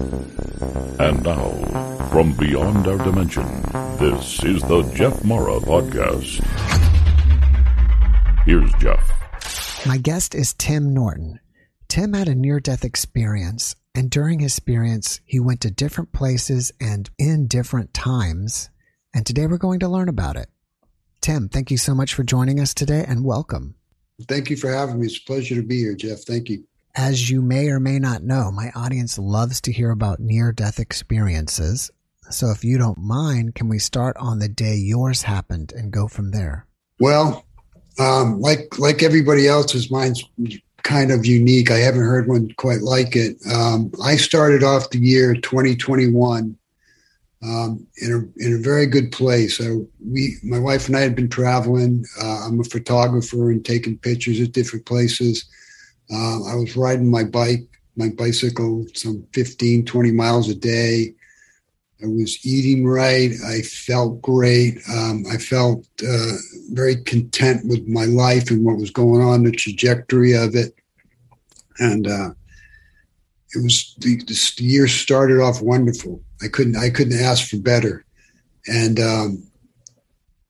And now, from beyond our dimension, this is the Jeff Mara Podcast. Here's Jeff. My guest is Tim Norton. Tim had a near death experience, and during his experience, he went to different places and in different times. And today we're going to learn about it. Tim, thank you so much for joining us today and welcome. Thank you for having me. It's a pleasure to be here, Jeff. Thank you. As you may or may not know, my audience loves to hear about near death experiences. So if you don't mind, can we start on the day yours happened and go from there? Well, um, like like everybody else's, mine's kind of unique. I haven't heard one quite like it. Um, I started off the year 2021 um, in a in a very good place. Uh, we, my wife and I, had been traveling. Uh, I'm a photographer and taking pictures at different places. Uh, I was riding my bike, my bicycle, some 15, 20 miles a day. I was eating right. I felt great. Um, I felt uh, very content with my life and what was going on, the trajectory of it. And uh, it was the, the, year started off wonderful. I couldn't I couldn't ask for better. And um,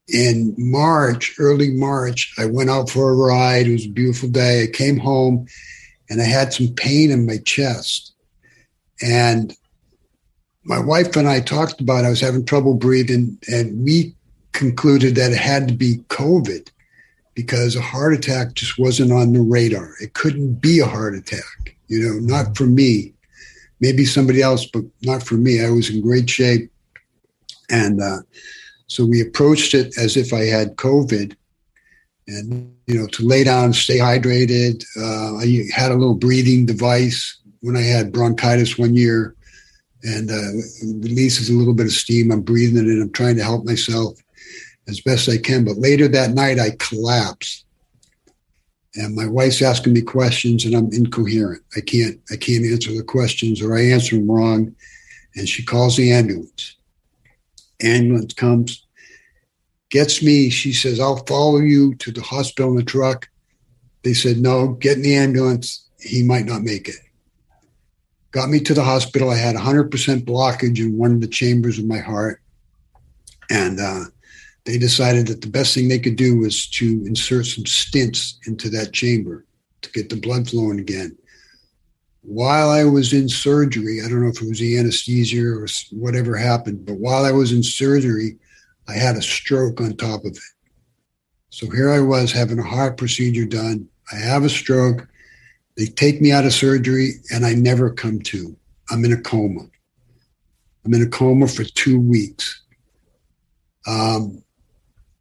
in March, early March, I went out for a ride. It was a beautiful day. I came home, and I had some pain in my chest. And my wife and I talked about I was having trouble breathing, and we concluded that it had to be COVID because a heart attack just wasn't on the radar. It couldn't be a heart attack, you know, not for me. Maybe somebody else, but not for me. I was in great shape. And uh, so we approached it as if I had COVID and, you know, to lay down, stay hydrated. Uh, I had a little breathing device when I had bronchitis one year and uh, releases a little bit of steam. I'm breathing it in. I'm trying to help myself as best I can. But later that night, I collapsed, and my wife's asking me questions, and I'm incoherent. I can't I can't answer the questions, or I answer them wrong. And she calls the ambulance. Ambulance comes, gets me. She says, "I'll follow you to the hospital in the truck." They said, "No, get in the ambulance. He might not make it." got me to the hospital. I had 100% blockage in one of the chambers of my heart. And uh, they decided that the best thing they could do was to insert some stents into that chamber to get the blood flowing again. While I was in surgery, I don't know if it was the anesthesia or whatever happened, but while I was in surgery, I had a stroke on top of it. So here I was having a heart procedure done. I have a stroke. They take me out of surgery and I never come to. I'm in a coma. I'm in a coma for two weeks. Um,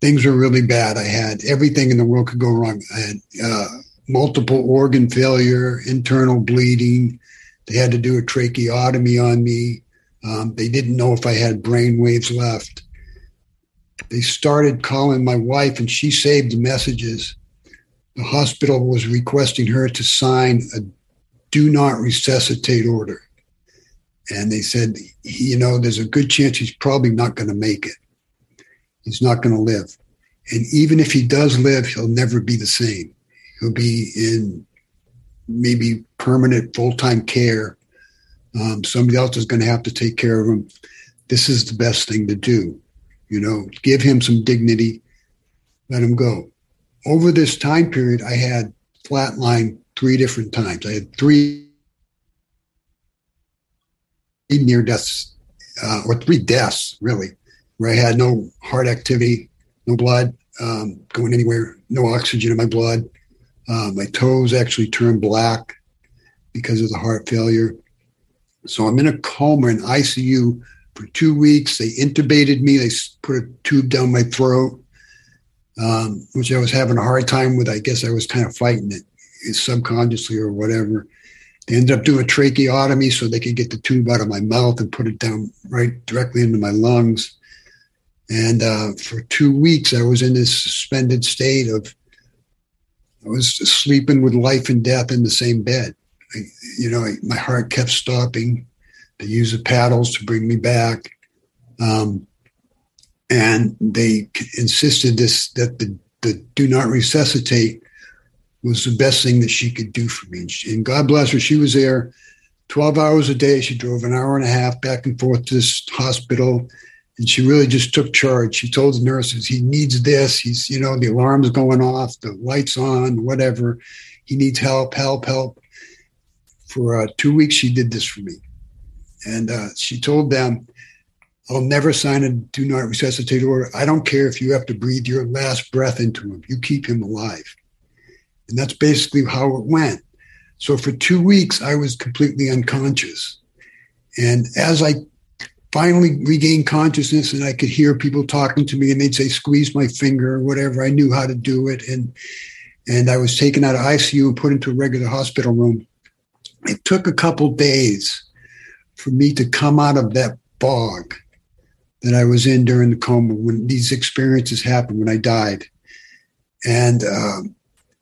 things were really bad. I had everything in the world could go wrong. I had uh, multiple organ failure, internal bleeding. They had to do a tracheotomy on me. Um, they didn't know if I had brain waves left. They started calling my wife, and she saved the messages the hospital was requesting her to sign a do not resuscitate order. And they said, you know, there's a good chance he's probably not going to make it. He's not going to live. And even if he does live, he'll never be the same. He'll be in maybe permanent full time care. Um, somebody else is going to have to take care of him. This is the best thing to do. You know, give him some dignity, let him go over this time period, I had flatline three different times. I had three near deaths uh, or three deaths really, where I had no heart activity, no blood um, going anywhere, no oxygen in my blood. Uh, my toes actually turned black because of the heart failure. So I'm in a coma in ICU for two weeks. They intubated me. They put a tube down my throat, um, which I was having a hard time with. I guess I was kind of fighting it subconsciously or whatever. They ended up doing a tracheotomy so they could get the tube out of my mouth and put it down right directly into my lungs. And uh, for two weeks, I was in this suspended state of I was sleeping with life and death in the same bed. I, you know, I, my heart kept stopping. They used the paddles to bring me back, um, and they insisted this that the the do not resuscitate was the best thing that she could do for me. And, she, and God bless her, she was there 12 hours a day. She drove an hour and a half back and forth to this hospital. And she really just took charge. She told the nurses, he needs this. He's, you know, the alarm's going off, the lights on, whatever. He needs help, help, help. For uh, two weeks, she did this for me. And uh, she told them, I'll never sign a do not resuscitate order. I don't care if you have to breathe your last breath into him. You keep him alive. And that's basically how it went. So for two weeks, I was completely unconscious. And as I finally regained consciousness and I could hear people talking to me and they'd say, squeeze my finger or whatever, I knew how to do it. And, and I was taken out of ICU and put into a regular hospital room. It took a couple days for me to come out of that fog that I was in during the coma when these experiences happened, when I died. And um,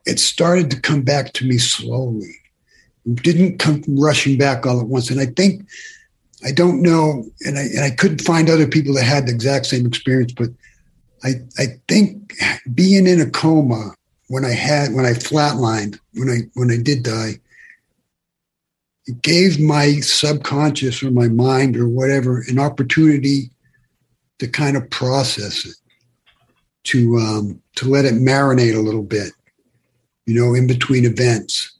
it started to come back to me slowly. It didn't come rushing back all at once. And I think, I don't know, and I, and I couldn't find other people that had the exact same experience, but I, I think being in a coma when I had, when I flatlined, when I, when I did die, it gave my subconscious or my mind or whatever an opportunity to kind of process it, to, um, to let it marinate a little bit you know, in between events.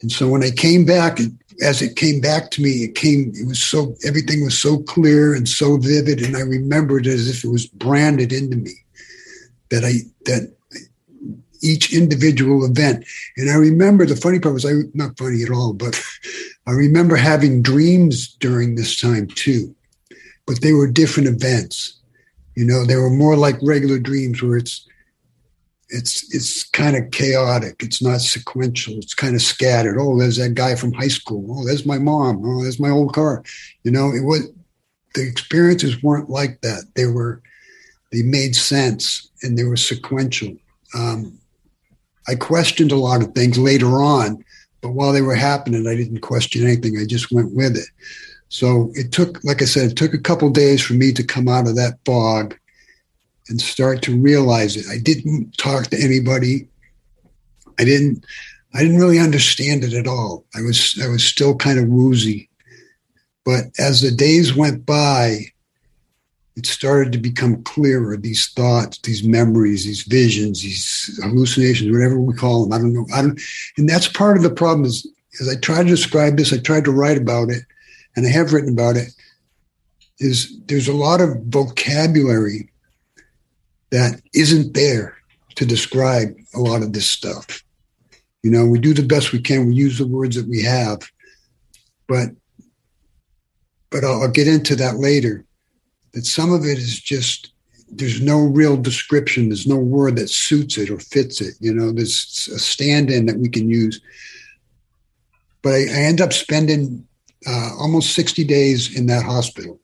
And so when I came back, as it came back to me, it came, it was so, everything was so clear and so vivid. And I remembered as if it was branded into me that I, that each individual event. And I remember the funny part was I, not funny at all, but I remember having dreams during this time too, but they were different events. You know, they were more like regular dreams where it's, it's it's kind of chaotic. It's not sequential. It's kind of scattered. Oh, there's that guy from high school. Oh, there's my mom. Oh, there's my old car. You know, it was the experiences weren't like that. They were they made sense and they were sequential. Um, I questioned a lot of things later on, but while they were happening, I didn't question anything. I just went with it. So it took, like I said, it took a couple days for me to come out of that fog and start to realize it. I didn't talk to anybody. I didn't I didn't really understand it at all. I was I was still kind of woozy. But as the days went by, it started to become clearer these thoughts these memories these visions these hallucinations whatever we call them i don't know i don't and that's part of the problem is as i try to describe this i tried to write about it and i have written about it is there's a lot of vocabulary that isn't there to describe a lot of this stuff. You know, we do the best we can. We use the words that we have, but but I'll, I'll get into that later. That some of it is just there's no real description. There's no word that suits it or fits it. You know, there's a stand-in that we can use. But I, I end up spending uh, almost 60 days in that hospital,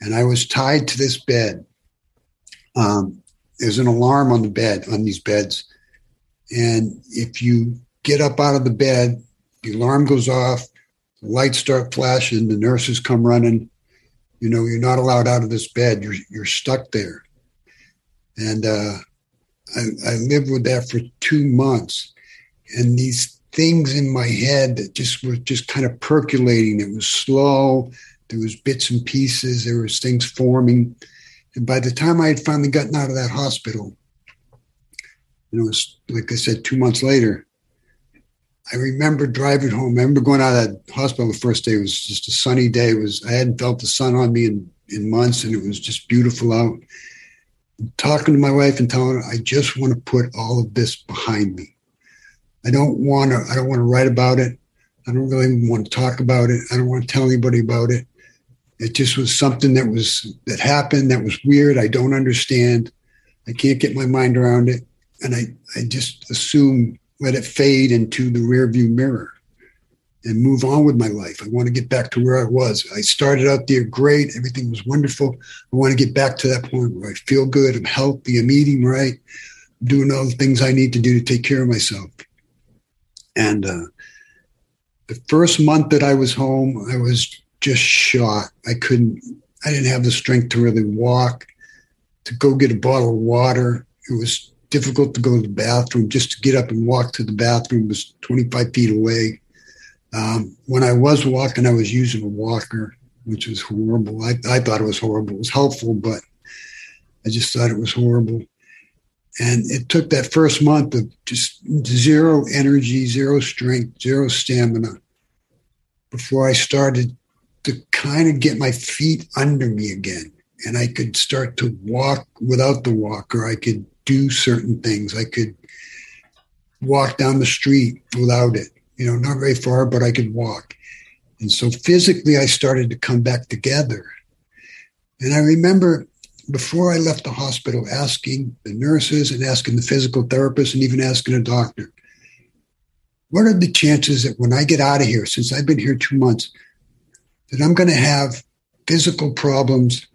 and I was tied to this bed. Um, there's an alarm on the bed on these beds, and if you get up out of the bed, the alarm goes off, lights start flashing, the nurses come running. You know, you're not allowed out of this bed. You're you're stuck there, and uh, I, I lived with that for two months, and these things in my head that just were just kind of percolating. It was slow. There was bits and pieces. There was things forming and by the time I had finally gotten out of that hospital, know, it was like I said, two months later, I remember driving home. I remember going out of that hospital the first day. It was just a sunny day. It was I hadn't felt the sun on me in in months, and it was just beautiful out. talking to my wife and telling her, I just want to put all of this behind me. I don't want to. I don't want to write about it. I don't really want to talk about it. I don't want to tell anybody about it. It just was something that was that happened that was weird. I don't understand. I can't get my mind around it, and I I just assume let it fade into the rearview mirror and move on with my life. I want to get back to where I was. I started out there great. Everything was wonderful. I want to get back to that point where I feel good. I'm healthy. I'm eating right. I'm doing all the things I need to do to take care of myself. And uh, the first month that I was home, I was just shot. I couldn't, I didn't have the strength to really walk, to go get a bottle of water. It was difficult to go to the bathroom. Just to get up and walk to the bathroom was 25 feet away. Um, when I was walking, I was using a walker, which was horrible. I, I thought it was horrible. It was helpful, but I just thought it was horrible. And it took that first month of just zero energy, zero strength, zero stamina before I started kind of get my feet under me again. And I could start to walk without the walker. I could do certain things. I could walk down the street without it you know, not very far, but I could walk. And so physically, I started to come back together. And I remember before I left the hospital asking the nurses and asking the physical therapist and even asking a doctor, what are the chances that when I get out of here, since I've been here two months, that I'm going to have physical problems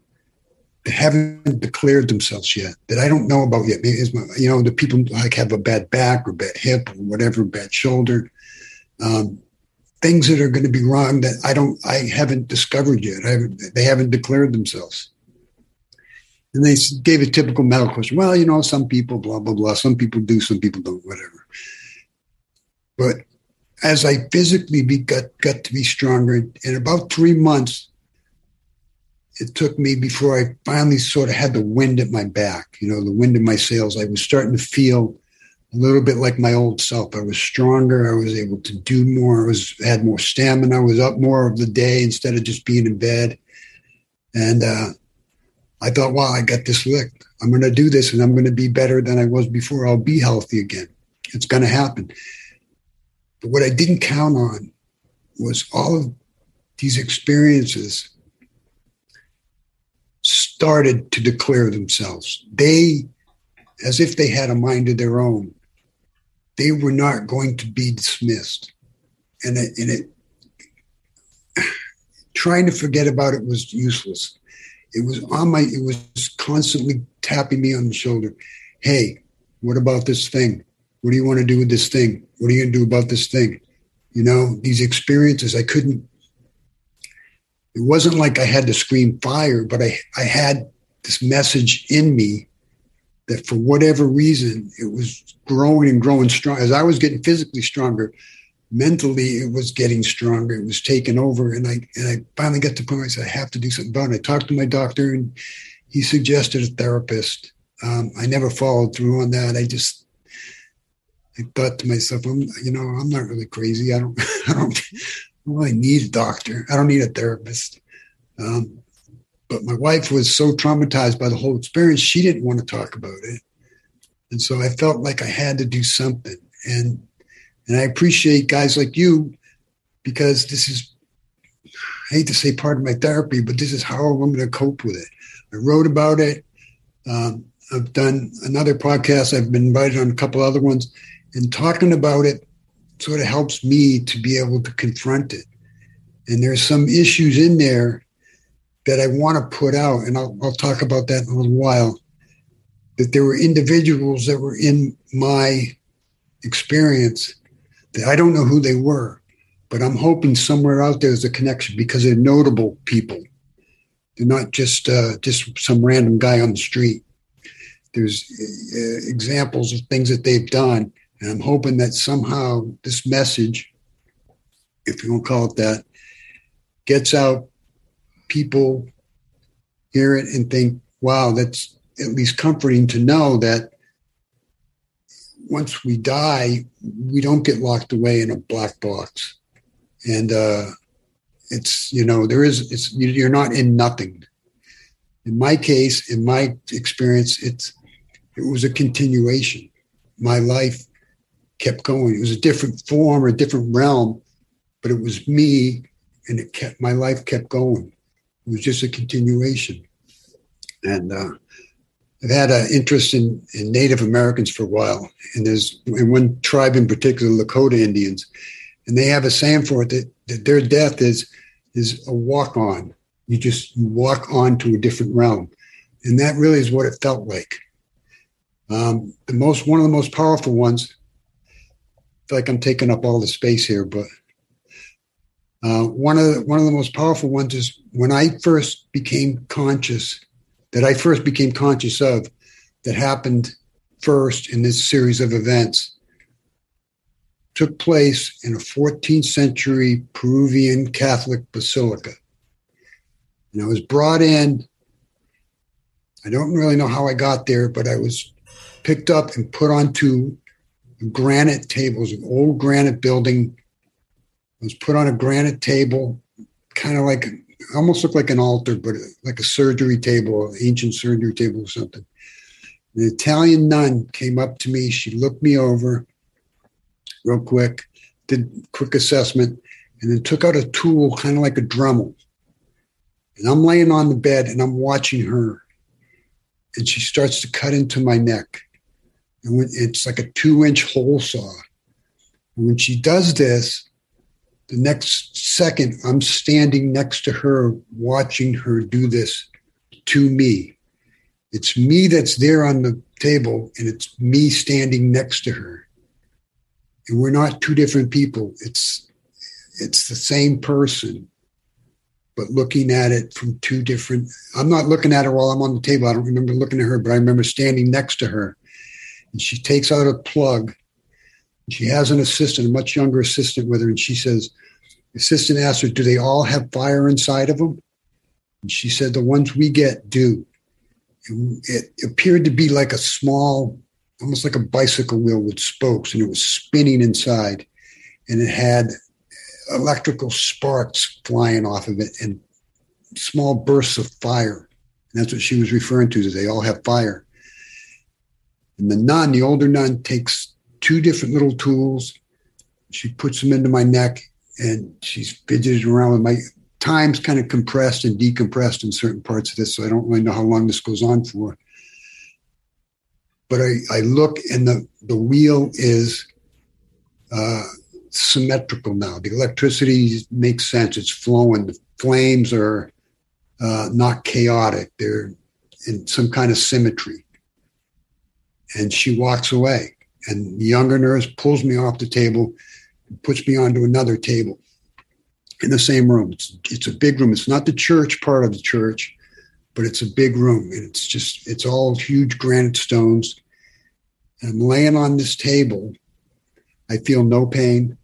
that haven't declared themselves yet, that I don't know about yet? Maybe, you know, the people like have a bad back or bad hip or whatever, bad shoulder um, things that are going to be wrong that I don't, I haven't discovered yet. Haven't, they haven't declared themselves. And they gave a typical medical question. Well, you know, some people, blah blah blah. Some people do, some people don't, whatever. But as I physically be, got got to be stronger, in about three months, it took me before I finally sort of had the wind at my back. You know, the wind in my sails. I was starting to feel a little bit like my old self. I was stronger. I was able to do more. I was had more stamina. I was up more of the day instead of just being in bed. And uh, I thought, wow, I got this licked. I'm going to do this, and I'm going to be better than I was before. I'll be healthy again. It's going to happen. But what I didn't count on was all of these experiences started to declare themselves. They, as if they had a mind of their own, they were not going to be dismissed. And it, and it trying to forget about it was useless. It was on my, it was constantly tapping me on the shoulder. Hey, what about this thing? What do you want to do with this thing? What are you going to do about this thing? You know, these experiences, I couldn't, it wasn't like I had to scream fire, but I, I had this message in me that for whatever reason it was growing and growing strong. As i was getting physically stronger mentally it was getting stronger it was taking over and i and i finally got to the point where i said i have to do something about it. I talked to my doctor and he suggested a therapist. Um, i never followed through on that. I just i thought to myself i'm you know i'm not really crazy i don't i don't, I don't really need a doctor i don't need a therapist um, but my wife was so traumatized by the whole experience, she didn't want to talk about it. And so I felt like I had to do something. And and I appreciate guys like you because this is I hate to say part of my therapy, but this is how I'm going to cope with it. I wrote about it. Um, I've done another podcast. I've been invited on a couple other ones, and talking about it sort of helps me to be able to confront it. And there's some issues in there that I want to put out, and I'll, I'll talk about that in a little while, that there were individuals that were in my experience that I don't know who they were, but I'm hoping somewhere out there's a connection because they're notable people. They're not just uh, just some random guy on the street. There's uh, examples of things that they've done, and I'm hoping that somehow this message, if you want to call it that, gets out people hear it and think, wow, that's at least comforting to know that once we die, we don't get locked away in a black box. And uh, it's, you know, there is, it's, you're not in nothing. In my case, in my experience, it's it was a continuation. My life kept going. It was a different form or a different realm, but it was me, and it kept my life kept going. It was just a continuation. And uh, I've had an interest in, in Native Americans for a while, and there's and one tribe in particular, Lakota Indians, and they have a saying for it that, that their death is is a walk on. You just you walk on to a different realm, and that really is what it felt like. Um, the most one of the most powerful ones. Feel like I'm taking up all the space here, but uh, one of the, one of the most powerful ones is when I first became conscious that I first became conscious of that happened first in this series of events took place in a 14th century Peruvian Catholic basilica. And I was brought in. I don't really know how I got there, but I was picked up and put onto granite tables, an old granite building. I was put on a granite table, kind of like almost looked like an altar, but uh, like a surgery table, an ancient surgery table or something. An Italian nun came up to me. She looked me over real quick, did quick assessment, and then took out a tool, kind of like a Dremel. And I'm laying on the bed and I'm watching her. And she starts to cut into my neck. And it's like a two inch hole saw. And when she does this, the next second, I'm standing next to her, watching her do this to me. It's me that's there on the table, and it's me standing next to her. And we're not two different people. It's it's the same person, but looking at it from two different. I'm not looking at her while I'm on the table. I don't remember looking at her, but I remember standing next to her. And she takes out a plug. She has an assistant, a much younger assistant with her, and she says, assistant asked her, Do they all have fire inside of them? And she said, The ones we get do. It appeared to be like a small, almost like a bicycle wheel with spokes, and it was spinning inside. And it had electrical sparks flying off of it and small bursts of fire. And that's what she was referring to, that they all have fire. And the nun, the older nun, takes two different little tools. She puts them into my neck and she's fidgeting around with my time's kind of compressed and decompressed in certain parts of this, so I don't really know how long this goes on for. But I, I look and the, the wheel is uh, symmetrical now. The electricity makes sense. It's flowing. The flames are uh, not chaotic. They're in some kind of symmetry. And she walks away. And the younger nurse pulls me off the table and puts me onto another table in the same room. It's, it's a big room. It's not the church part of the church, but it's a big room. And it's just, it's all huge granite stones. And I'm laying on this table. I feel no pain.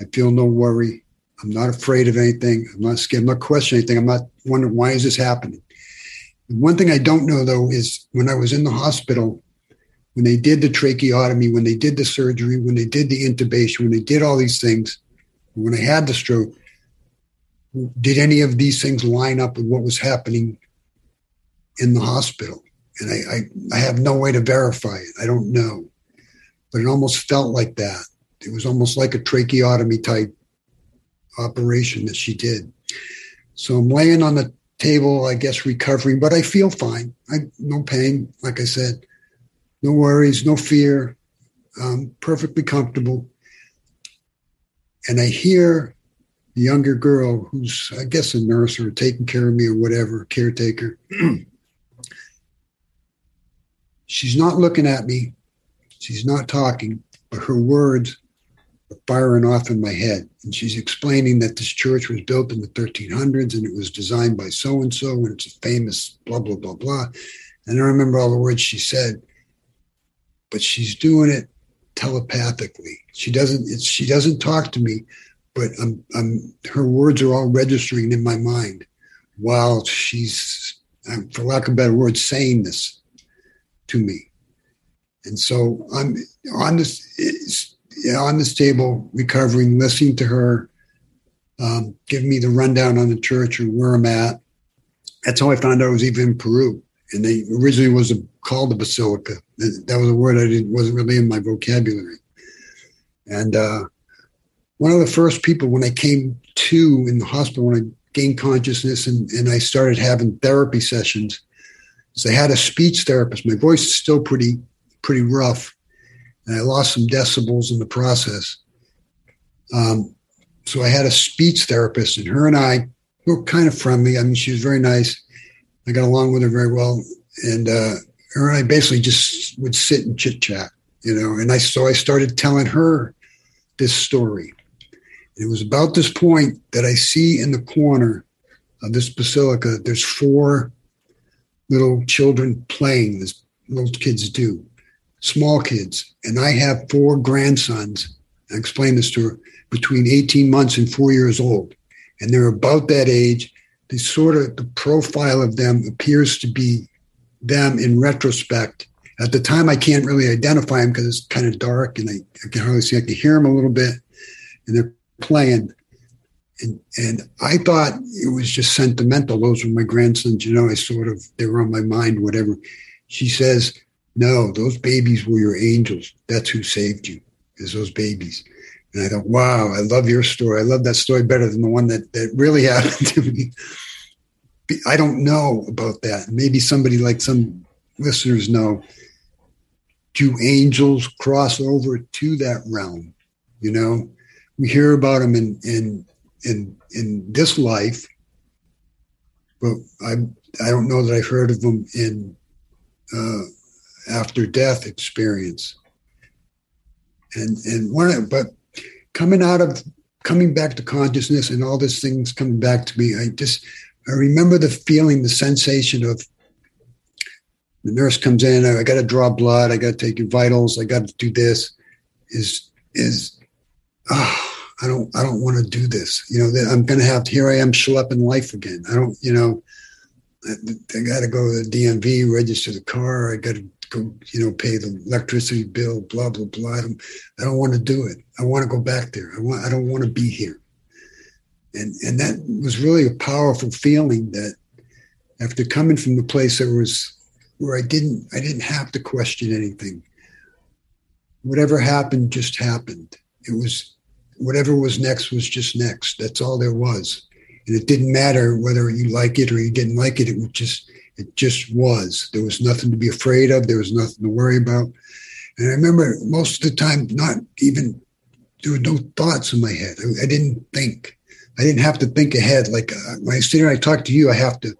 I feel no worry. I'm not afraid of anything. I'm not scared. I'm not questioning anything. I'm not wondering why is this happening. one thing I don't know though is when I was in the hospital, when they did the tracheotomy, when they did the surgery, when they did the intubation, when they did all these things, when I had the stroke, did any of these things line up with what was happening in the hospital? And I, I, I have no way to verify it. I don't know. But it almost felt like that. It was almost like a tracheotomy type operation that she did. So I'm laying on the table, I guess recovering, but I feel fine. I no pain, like I said no worries, no fear, um, perfectly comfortable. And I hear the younger girl, who's, I guess, a nurse or taking care of me or whatever, caretaker. She's not looking at me. She's not talking, but her words are firing off in my head. And she's explaining that this church was built in the 1300s and it was designed by so and so, and it's a famous blah, blah, blah, blah. And I remember all the words she said but she's doing it telepathically. She doesn't. she doesn't talk to me, but I'm, I'm, her words are all registering in my mind while she's, for lack of a better word, saying this to me. And so I'm on this on this table, recovering, listening to her, um, giving me the rundown on the church or where I'm at. that's how I found out it was even in Peru. And they originally was called the basilica. That was a word I didn't wasn't really in my vocabulary. And uh, one of the first people when I came to in the hospital when I gained consciousness and, and I started having therapy sessions, I had a speech therapist. My voice is still pretty pretty rough, and I lost some decibels in the process. Um, so I had a speech therapist, and her and I were kind of friendly. I mean, she was very nice. I got along with her very well, and uh, her and I basically just would sit and chit chat, you know. And I so I started telling her this story. And it was about this point that I see in the corner of this basilica. There's four little children playing, as little kids do, small kids, and I have four grandsons. I explained this to her between 18 months and four years old. And they're about that age. The sort of, the profile of them appears to be them in retrospect. At the time, I can't really identify them because it's kind of dark and I, I can hardly see. I can hear them a little bit and they're playing. And, and I thought it was just sentimental. Those were my grandsons, you know, I sort of, they were on my mind, whatever. She says, no, those babies were your angels. That's who saved you, is those babies. And I thought, wow, I love your story. I love that story better than the one that, that really happened to me. I don't know about that. Maybe somebody like some listeners know. Do angels cross over to that realm? You know, we hear about them in in in in this life, but I I don't know that I've heard of them in uh, after death experience. And and one but coming out of coming back to consciousness and all these things coming back to me, I just I remember the feeling, the sensation of the nurse comes in, I got to draw blood, I got to take your vitals, I got to do this. Is is oh, I don't I don't want to do this. You know, I'm going to have here I am schlepping life again. I don't, you know, I, I got to go to the DMV, register the car. I got to go, you know, pay the electricity bill, blah blah blah. I don't, I don't want to do it. I want to go back there. I want. I don't want to be here. And and that was really a powerful feeling that after coming from the place that was where I didn't I didn't have to question anything. Whatever happened just happened. It was whatever was next was just next. That's all there was. And it didn't matter whether you like it or you didn't like it. It was just it just was. There was nothing to be afraid of. There was nothing to worry about. And I remember most of the time, not even, there were no thoughts in my head. I, I didn't think. I didn't have to think ahead. Like uh, when I sit here and I talk to you, I have to,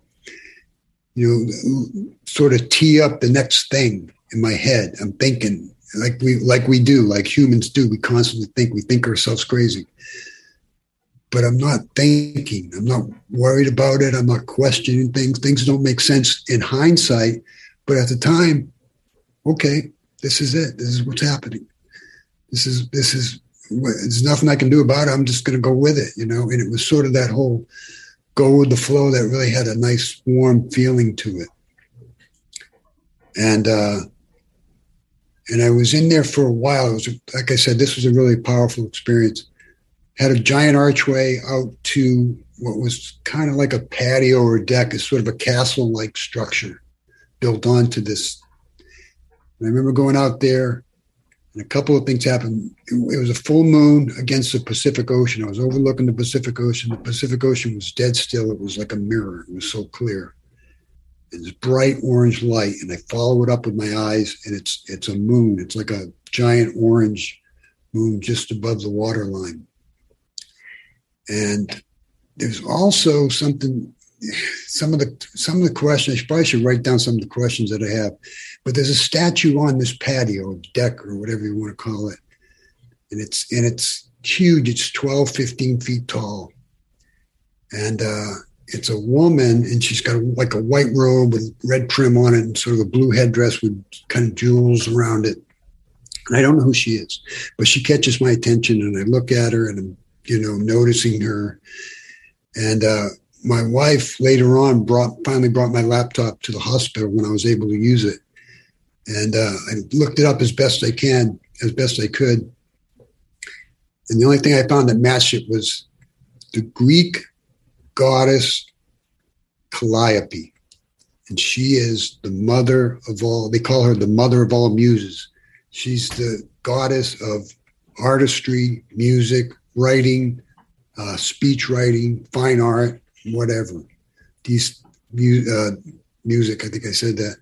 you know, sort of tee up the next thing in my head. I'm thinking like we like we do, like humans do. We constantly think. We think ourselves crazy but I'm not thinking. I'm not worried about it. I'm not questioning things. Things don't make sense in hindsight, but at the time, okay, this is it. This is what's happening. This is this is. There's nothing I can do about it. I'm just going to go with it, you know. And it was sort of that whole go with the flow that really had a nice warm feeling to it. And uh, and I was in there for a while. It was like I said, this was a really powerful experience had a giant archway out to what was kind of like a patio or deck, a sort of a castle like structure built onto this. And I remember going out there, and a couple of things happened. It, was a full moon against the Pacific Ocean. I was overlooking the Pacific Ocean. The Pacific Ocean was dead still. It was like a mirror, it was so clear. And this bright orange light, and I follow it up with my eyes, and it's it's a moon. It's like a giant orange moon just above the waterline and there's also something, some of the some of the questions. I probably should write down some of the questions that I have. But there's a statue on this patio, deck, or whatever you want to call it, and it's and it's huge. It's 12, 15 feet tall, and uh, it's a woman, and she's got a, like a white robe with red trim on it, and sort of a blue headdress with kind of jewels around it. And I don't know who she is, but she catches my attention, and I look at her, and I'm you know, noticing her. And uh, my wife later on brought finally brought my laptop to the hospital when I was able to use it. And uh, I looked it up as best I can, as best I could. And the only thing I found that matched it was the Greek goddess Calliope, and she is the mother of all. They call her the mother of all muses. She's the goddess of artistry, music, writing, uh, speech writing, fine art, whatever. These uh, music, I think I said that,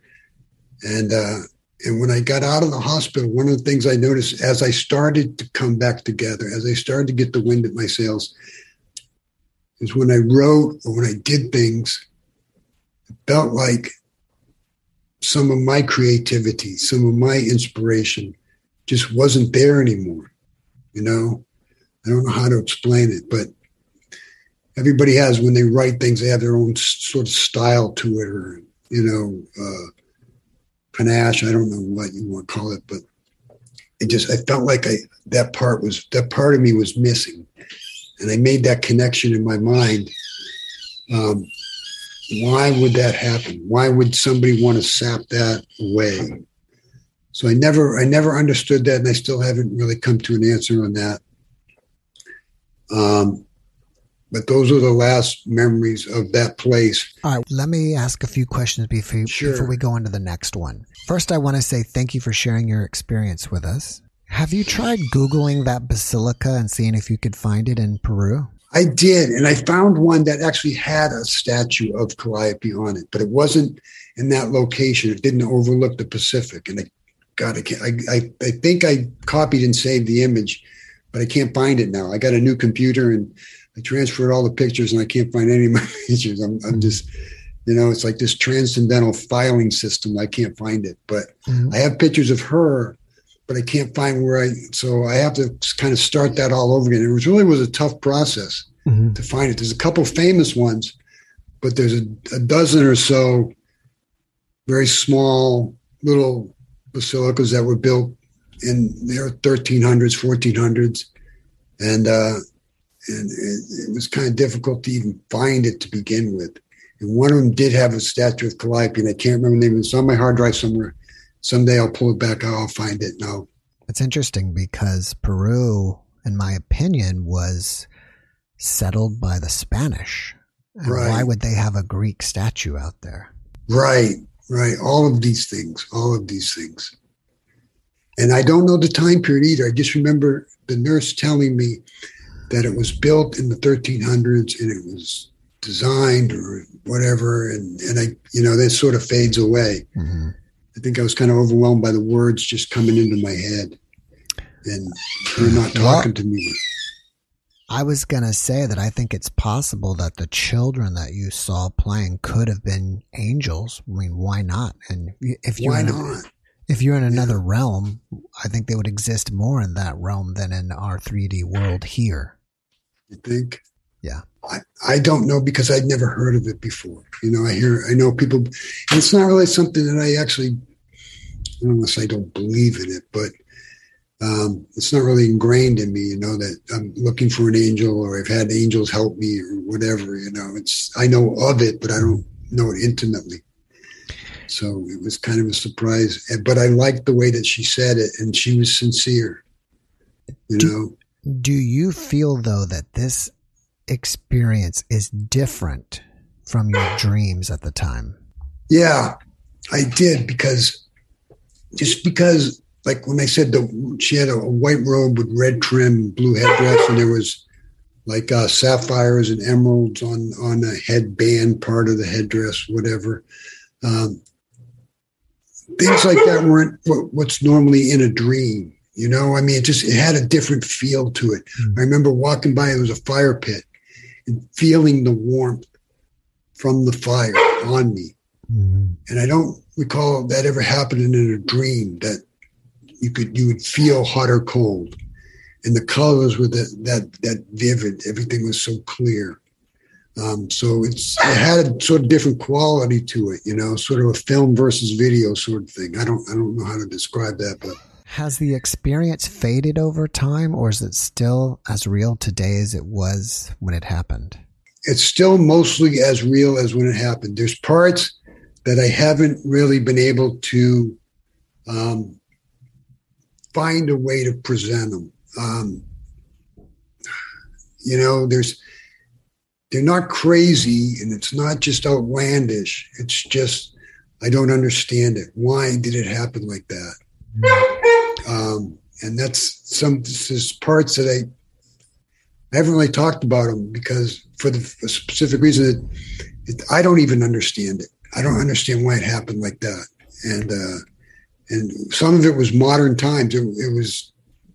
and uh, and when I got out of the hospital, one of the things I noticed as I started to come back together, as I started to get the wind at my sails, is when I wrote or when I did things, it felt like some of my creativity, some of my inspiration just wasn't there anymore. You know, I don't know how to explain it, but everybody has when they write things, they have their own sort of style to it, or you know, uh, panache. I don't know what you want to call it, but it just I felt like I that part was that part of me was missing, and I made that connection in my mind. Um, why would that happen? Why would somebody want to sap that away? So I never I never understood that, and I still haven't really come to an answer on that. Um, but those are the last memories of that place. All right, let me ask a few questions before, sure. before we go into the next one. First, I want to say thank you for sharing your experience with us. Have you tried Googling that basilica and seeing if you could find it in Peru? I did, and I found one that actually had a statue of Calliope on it, but it wasn't in that location. It didn't overlook the Pacific, and I, God, I, I, I, I think I copied and saved the image, but I can't find it now. I got a new computer, and I transferred all the pictures and I can't find any of my pictures. I'm, I'm just, you know, it's like this transcendental filing system. I can't find it, but mm-hmm. I have pictures of her, but I can't find where I, so I have to kind of start that all over again. It was really was a tough process mm-hmm. to find it. There's a couple famous ones, but there's a, a dozen or so very small little basilicas that were built in the 1300s, 1400s. And, uh, and it, it was kind of difficult to even find it to begin with. And one of them did have a statue of Calliope, and I can't remember the name. It's on my hard drive somewhere. Someday I'll pull it back out. I'll find it. No. It's interesting because Peru, in my opinion, was settled by the Spanish. And right. Why would they have a Greek statue out there? Right, right. All of these things, all of these things. And I don't know the time period either. I just remember the nurse telling me that it was built in the 1300s and it was designed or whatever and and I you know that sort of fades away. Mm-hmm. I think I was kind of overwhelmed by the words just coming into my head and her not talking well, to me. I was going to say that I think it's possible that the children that you saw playing could have been angels. I mean, why not? And if you're why in not? A, if you're in another yeah. realm, I think they would exist more in that realm than in our 3D world here. You think? Yeah. I, I don't know because I'd never heard of it before. You know, I hear, I know people, and it's not really something that I actually, I don't want to say I don't believe in it, but um, it's not really ingrained in me, you know, that I'm looking for an angel or I've had angels help me or whatever, you know, it's, I know of it, but I don't know it intimately. So it was kind of a surprise, but I liked the way that she said it and she was sincere, you do, know. Do you feel though that this experience is different from your dreams at the time? Yeah, I did because just because, like when I said the she had a, white robe with red trim, blue headdress, and there was like uh, sapphires and emeralds on on a headband part of the headdress, whatever. Um, things like that weren't what's normally in a dream. You know, I mean, it just it had a different feel to it. Mm-hmm. I remember walking by; it was a fire pit, and feeling the warmth from the fire on me. Mm-hmm. And I don't recall that ever happening in a dream that you could you would feel hot or cold, and the colors were that that that vivid. Everything was so clear. Um, so it's it had a sort of different quality to it, you know, sort of a film versus video sort of thing. I don't I don't know how to describe that, but has the experience faded over time, or is it still as real today as it was when it happened? It's still mostly as real as when it happened. There's parts that I haven't really been able to um, find a way to present them. Um, you know, there's they're not crazy and it's not just outlandish. It's just I don't understand it. Why did it happen like that? Um, and that's some this parts that I I haven't really talked about them because for the specific reason that it, I don't even understand it. I don't understand why it happened like that. And uh, and some of it was modern times. It, it was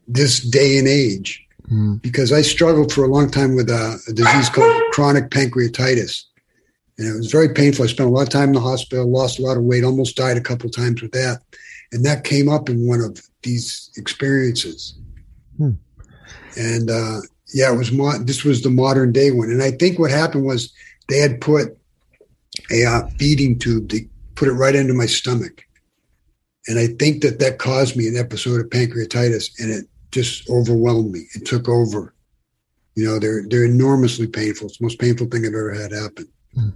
this day and age mm. because I struggled for a long time with a, a, disease called chronic pancreatitis, and it was very painful. I spent a lot of time in the hospital, lost a lot of weight, almost died a couple times with that, and that came up in one of these experiences. Mm. And uh, yeah, it was mo- this was the modern day one, and I think what happened was they had put a uh, feeding tube. They put it right into my stomach and I think that that caused me an episode of pancreatitis and it just overwhelmed me. It took over. You know, they're they're enormously painful. It's the most painful thing I've ever had happen. Mm.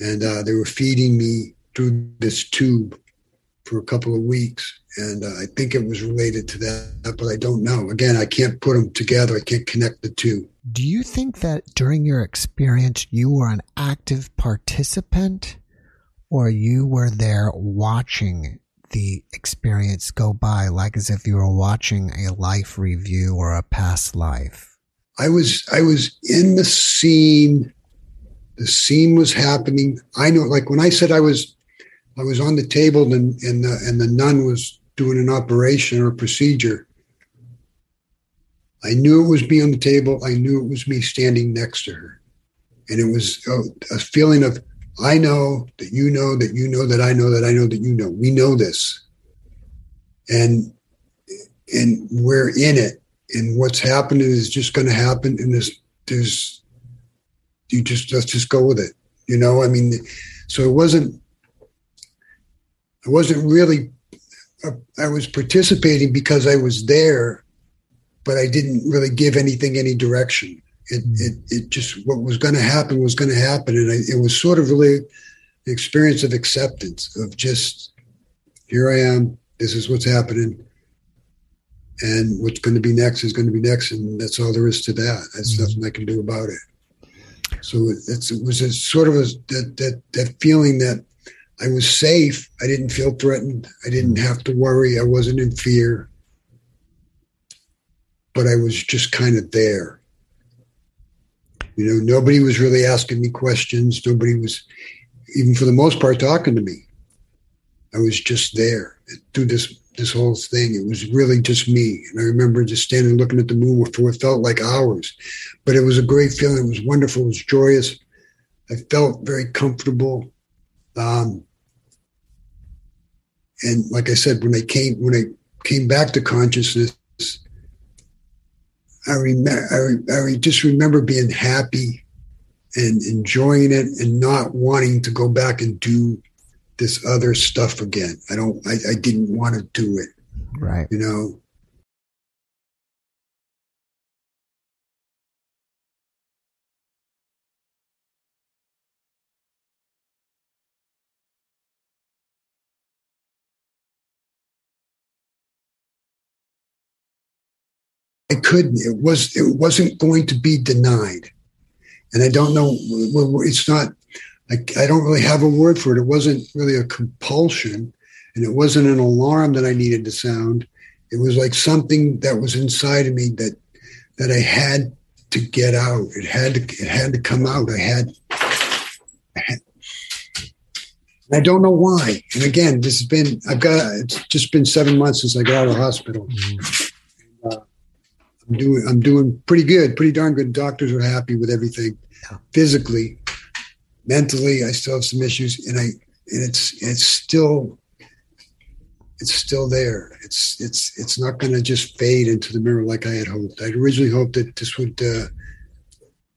And uh, they were feeding me through this tube for a couple of weeks, and uh, I think it was related to that, but I don't know. Again, I can't put them together. I can't connect the two. Do you think that during your experience you were an active participant, or you were there watching the experience go by like as if you were watching a life review or a past life? I was I was in the scene. The scene was happening. I know, like when I said I was, I was on the table and and the and the nun was doing an operation or a procedure. I knew it was me on the table. I knew it was me standing next to her, and it was a, a feeling of I know that you know that you know that I know that I know that you know. We know this. And and we're in it. And what's happening is just going to happen. And there's there's you just let's just go with it. You know, I mean, so it wasn't I wasn't really I was participating because I was there, but I didn't really give anything any direction. It, it, it just what was going to happen was going to happen and I, it was sort of really the experience of acceptance of just here i am this is what's happening and what's going to be next is going to be next and that's all there is to that. There's mm-hmm. nothing i can do about it. So it's, it was a sort of a, that, that that feeling that i was safe i didn't feel threatened i didn't have to worry i wasn't in fear but i was just kind of there you know, nobody was really asking me questions. Nobody was, even for the most part, talking to me. I was just there through this this whole thing. It was really just me. And I remember just standing looking at the moon for what felt like hours. But it was a great feeling. It was wonderful. It was joyous. I felt very comfortable. Um, and like I said, when I came when I came back to consciousness, I remember, I, I just remember being happy and enjoying it and not wanting to go back and do this other stuff again. I don't, I, I didn't want to do it. Right. You know, couldn't. It was. It wasn't going to be denied, and I don't know. It's not. I, I don't really have a word for it. It wasn't really a compulsion, and it wasn't an alarm that I needed to sound. It was like something that was inside of me that that I had to get out. It had to. It had to come out. I had. I, don't know why. And again, this has been. I've got. It's just been seven months since I got out of hospital. Mm-hmm I'm doing I'm doing pretty good, pretty darn good. Doctors are happy with everything. Physically, mentally, I still have some issues, and I and it's it's still it's still there. It's it's it's not going to just fade into the mirror like I had hoped. I'd originally hoped that this would uh,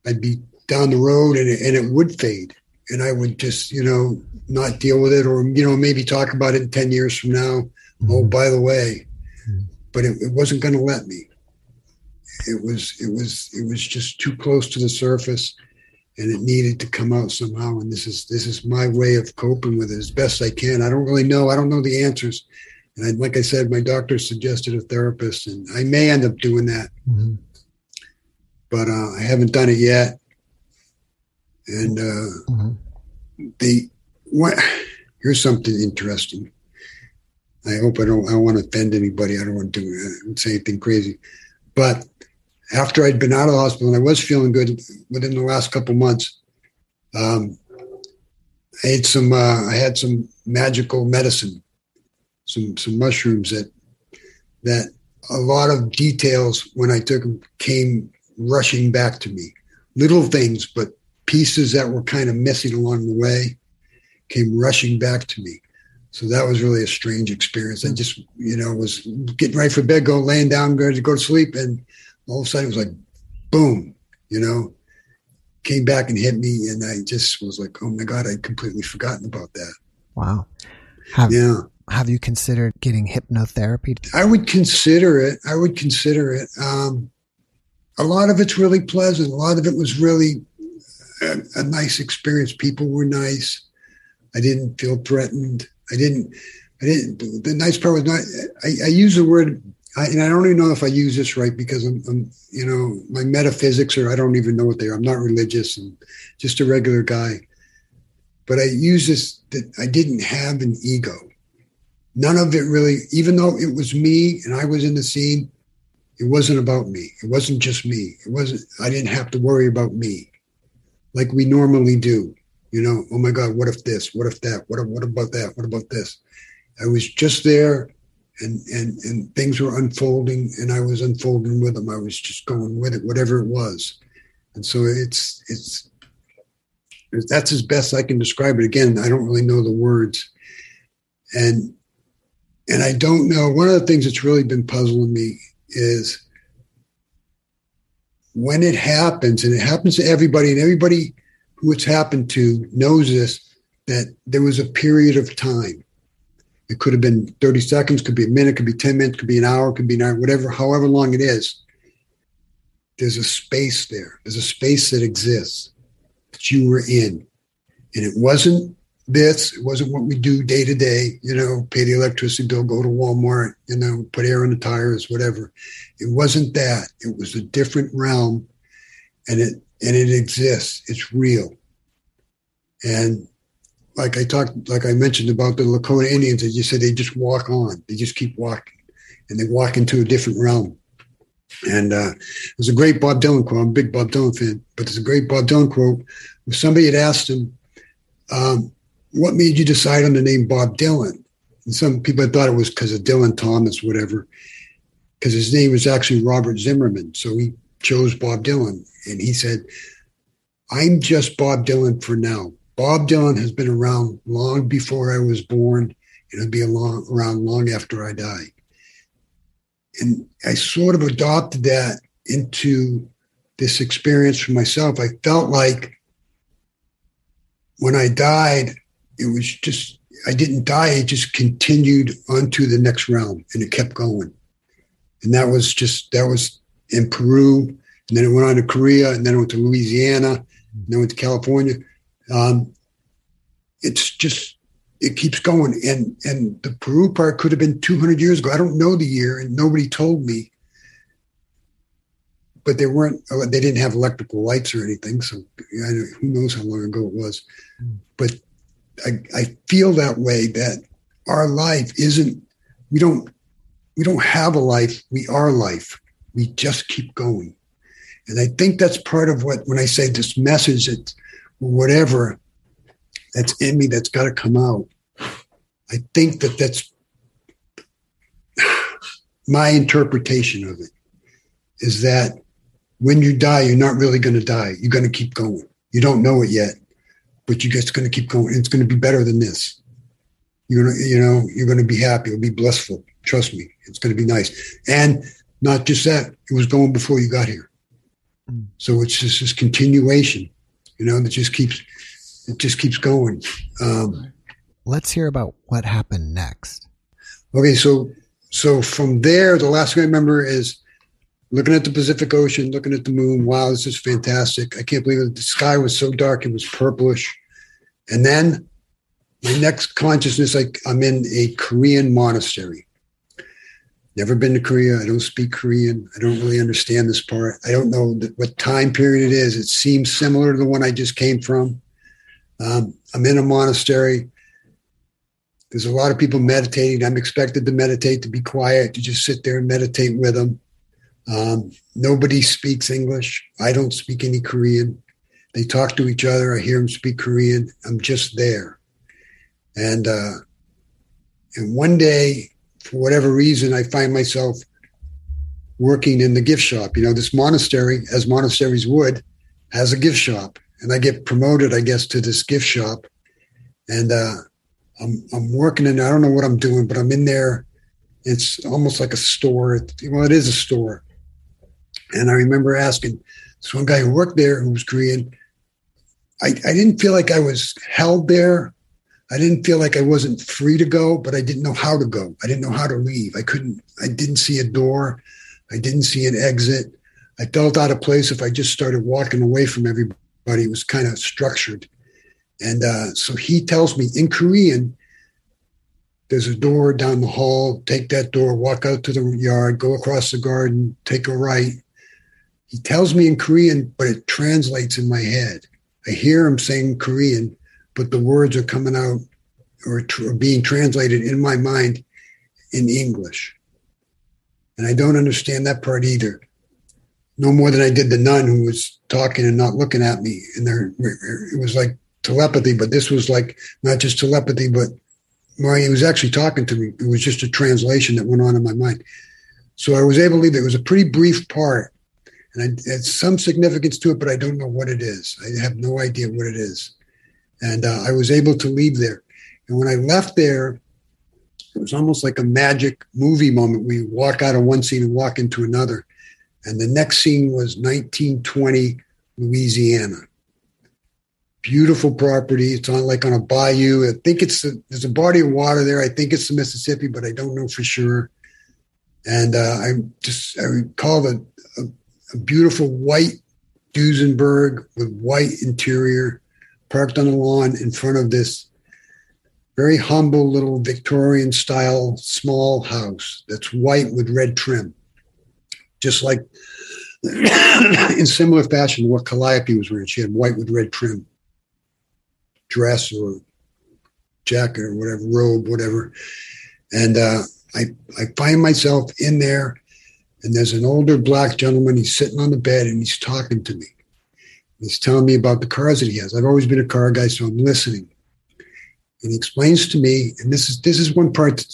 I'd be down the road and it, and it would fade, and I would just you know not deal with it, or you know maybe talk about it in ten years from now. Mm-hmm. Oh, by the way, mm-hmm. but it, it wasn't going to let me it was it was it was just too close to the surface and it needed to come out somehow and this is this is my way of coping with it as best i can i don't really know i don't know the answers and I, like i said my doctor suggested a therapist and i may end up doing that mm-hmm. but uh, i haven't done it yet and uh, mm-hmm. they what. Here's something interesting. I hope I don't. I don't want to offend anybody. I don't want to do, uh, say anything crazy, but after I'd been out of the hospital and I was feeling good within the last couple months, um, I ate some. Uh, I had some magical medicine, some some mushrooms that that a lot of details when I took them came rushing back to me. Little things, but pieces that were kind of missing along the way came rushing back to me. So that was really a strange experience. I just, you know, was getting ready for bed, go laying down, going to go to sleep, and all of a sudden it was like, boom, you know, came back and hit me, and I just was like, oh my god, I'd completely forgotten about that. Wow. Have, yeah. Have you considered getting hypnotherapy? I would consider it. I would consider it. Um, a lot of it's really pleasant. A lot of it was really a, a nice experience. People were nice. I didn't feel threatened. I didn't. I didn't. The nice part was not. I, I use the word, I, and I don't even know if I use this right because I'm, I'm, you know, my metaphysics or I don't even know what they are. I'm not religious and just a regular guy. But I use this that I didn't have an ego. None of it really, even though it was me and I was in the scene, it wasn't about me. It wasn't just me. It wasn't. I didn't have to worry about me, like we normally do. You know, oh my God, what if this? What if that? What, what about that? What about this? I was just there and, and, and things were unfolding and I was unfolding with them. I was just going with it, whatever it was. And so it's, it's, that's as best I can describe it. Again, I don't really know the words. And, and I don't know, one of the things that's really been puzzling me is when it happens, and it happens to everybody, and everybody who it's happened to knows this that there was a period of time. It could have been 30 seconds, could be a minute, could be 10 minutes, could be an hour, could be an hour, whatever, however long it is. There's a space there. There's a space that exists that you were in. And it wasn't this, it wasn't what we do day to day, you know, pay the electricity bill, go to Walmart, you know, put air in the tires, whatever. It wasn't that. It was a different realm. And it and it exists. It's real. And like I talked, like I mentioned about the Lakota Indians, as you said, they just walk on. They just keep walking, and they walk into a different realm. And uh, there's a great Bob Dylan quote. I'm a big Bob Dylan fan, but there's a great Bob Dylan quote where somebody had asked him, um, "What made you decide on the name Bob Dylan?" And some people had thought it was because of Dylan Thomas, whatever, because his name was actually Robert Zimmerman. So he chose Bob Dylan. And he said, I'm just Bob Dylan for now. Bob Dylan has been around long before I was born, and he'll be around long after I die. And I sort of adopted that into this experience for myself. I felt like when I died, it was just, I didn't die, it just continued onto the next realm and it kept going. And that was just, that was in Peru, and then it went on to Korea, and then it went to Louisiana, and then went to California. Um, it's just it keeps going, and and the Peru part could have been 200 years ago. I don't know the year, and nobody told me. But they weren't. Uh, they didn't have electrical lights or anything, so I don't who knows how long ago it was. But I, I feel that way that our life isn't. We don't. We don't have a life. We are life we just keep going. And I think that's part of what, when I say this message that whatever that's in me that's got to come out, I think that that's my interpretation of it is that when you die, you're not really going to die. You're going to keep going. You don't know it yet, but you're just going to keep going. It's going to be better than this. You're going to, you know, you're going to be happy. It'll be blissful. Trust me. It's going to be nice. And not just that, it was going before you got here. Hmm. So it's just this continuation, you know, that just keeps it just keeps going. Um, Let's hear about what happened next. Okay, so so from there, the last thing I remember is looking at the Pacific Ocean, looking at the moon. Wow, this is fantastic! I can't believe it. The sky was so dark; it was purplish. And then my next consciousness, like I'm in a Korean monastery. Never been to Korea. I don't speak Korean. I don't really understand this part. I don't know what time period it is. It seems similar to the one I just came from. Um, I'm in a monastery. There's a lot of people meditating. I'm expected to meditate, to be quiet, to just sit there and meditate with them. Um, nobody speaks English. I don't speak any Korean. They talk to each other. I hear them speak Korean. I'm just there. And uh, and one day, for whatever reason, I find myself working in the gift shop. You know, this monastery, as monasteries would, has a gift shop, and I get promoted, I guess, to this gift shop, and uh, I'm I'm working in. I don't know what I'm doing, but I'm in there. It's almost like a store. Well, it is a store, and I remember asking this one guy who worked there, who was Korean. I, I didn't feel like I was held there. I didn't feel like I wasn't free to go, but I didn't know how to go. I didn't know how to leave. I couldn't, I didn't see a door. I didn't see an exit. I felt out of place if I just started walking away from everybody. It was kind of structured. And uh, so he tells me in Korean, there's a door down the hall. Take that door, walk out to the yard, go across the garden, take a right. He tells me in Korean, but it translates in my head. I hear him saying Korean, but the words are coming out or, tr- being translated in my mind in English. And I don't understand that part either. No more than I did the nun who was talking and not looking at me. And there, it was like telepathy, but this was like not just telepathy, but well, he was actually talking to me. It was just a translation that went on in my mind. So I was able to leave. It was a pretty brief part, and I, it had some significance to it, but I don't know what it is. I have no idea what it is. And uh, I was able to leave there. And when I left there, it was almost like a magic movie moment. We walk out of one scene and walk into another. And the next scene was 1920 Louisiana beautiful property. It's on like on a bayou. I think it's a, there's a body of water there. I think it's the Mississippi, but I don't know for sure. And uh, I just I recall the a, a beautiful white Duesenberg with white interior, parked on the lawn in front of this very humble little Victorian style small house that's white with red trim, just like in similar fashion what Calliope was wearing. She had white with red trim dress or jacket or whatever, robe, whatever. And uh, I, I find myself in there, and there's an older black gentleman. He's sitting on the bed and he's talking to me. He's telling me about the cars that he has. I've always been a car guy, so I'm listening. And he explains to me, and this is this is one part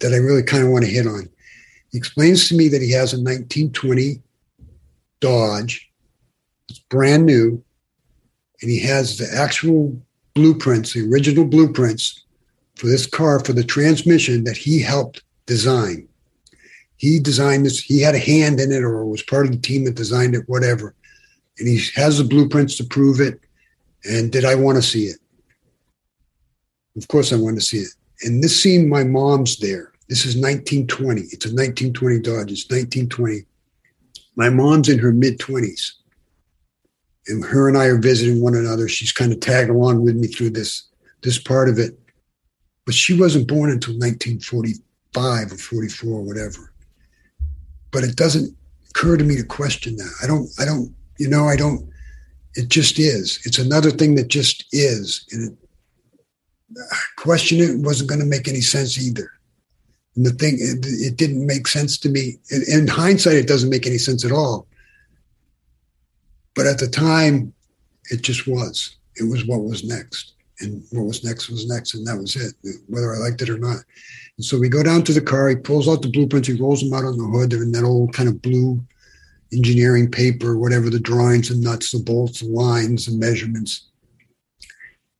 that I really kind of want to hit on. He explains to me that he has a 1920 Dodge. It's brand new, and he has the actual blueprints, the original blueprints for this car for the transmission that he helped design. He designed this, he had a hand in it or was part of the team that designed it, whatever. And he has the blueprints to prove it. And did I want to see it? Of course, I wanted to see it. And this scene, my mom's there. This is 1920. It's a 1920 Dodge. It's 1920. My mom's in her mid 20s and her and I are visiting one another. She's kind of tagged along with me through this this part of it. But she wasn't born until 1945 or 44 or whatever. But it doesn't occur to me to question that. I don't, I don't, you know, I don't, it just is. It's another thing that just is. And it, question it wasn't going to make any sense either. And the thing, it, it didn't make sense to me. In, in hindsight, it doesn't make any sense at all but at the time, it just was. It was what was next. And what was next was next. And that was it, whether I liked it or not. And so we go down to the car. He pulls out the blueprints. He rolls them out on the hood. They're in that old kind of blue engineering paper, whatever the drawings and nuts, the bolts, the lines, and measurements.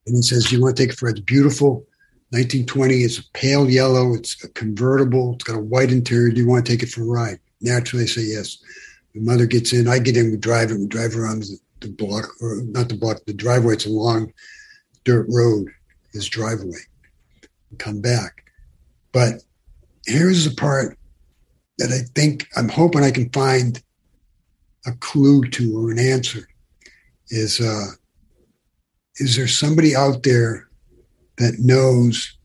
And he says, you want to take it for it? It's beautiful. 1920. It's a pale yellow. It's a convertible. It's got a white interior. Do you want to take it for a ride? Naturally, I say yes. The mother gets in. I get in. We drive it. We drive around the, the block, or not the block, the driveway. It's a long dirt road. His driveway. And come back. But here's the part that I think I'm hoping I can find a clue to or an answer. Is uh, is there somebody out there that knows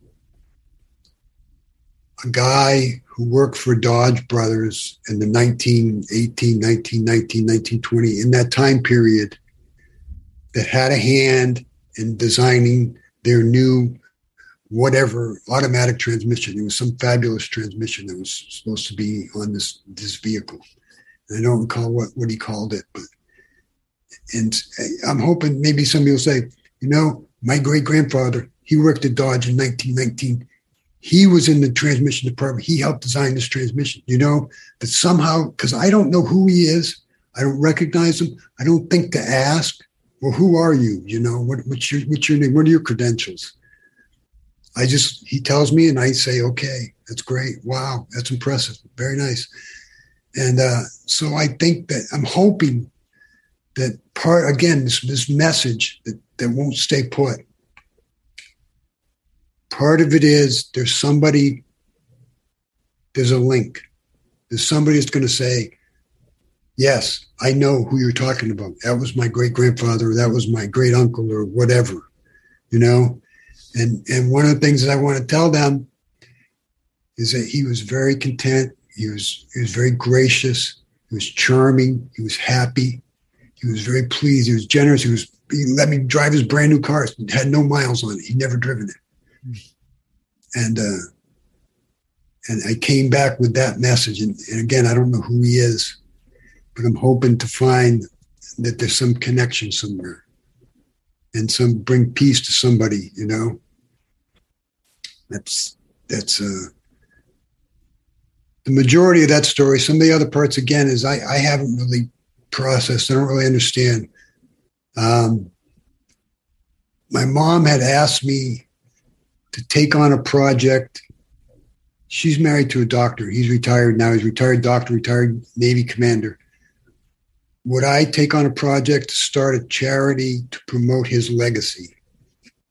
a guy who worked for Dodge Brothers in the 1918, 1919, 1920, in that time period, that had a hand in designing their new whatever automatic transmission. It was some fabulous transmission that was supposed to be on this this vehicle. I don't recall what, what he called it, but and I'm hoping maybe somebody will say, you know, my great grandfather, he worked at Dodge in 1919 he was in the transmission department. He helped design this transmission, you know, that somehow, because I don't know who he is, I don't recognize him. I don't think to ask, well, who are you? You know, what, what's your what's your name? What are your credentials? I just he tells me, and I say, okay, that's great. Wow, that's impressive. Very nice. And uh, so I think that I'm hoping that part again this this message that that won't stay put part of it is there's somebody, there's a link. There's somebody that's going to say, yes, I know who you're talking about. That was my great grandfather, that was my great uncle, or whatever, you know? And, and one of the things that I want to tell them is that he was very content. He was, he was very gracious. He was charming. He was happy. He was very pleased. He was generous. He was, he let me drive his brand new car. It had no miles on it. He'd never driven it and uh, and I came back with that message. And, and, again, I don't know who he is, but I'm hoping to find that there's some connection somewhere, and some bring peace to somebody. You know, that's that's uh, the majority of that story. Some of the other parts, again, is I, I haven't really processed. I don't really understand. Um, my mom had asked me to take on a project. She's married to a doctor. He's retired now. He's retired doctor, retired Navy commander. Would I take on a project to start a charity to promote his legacy?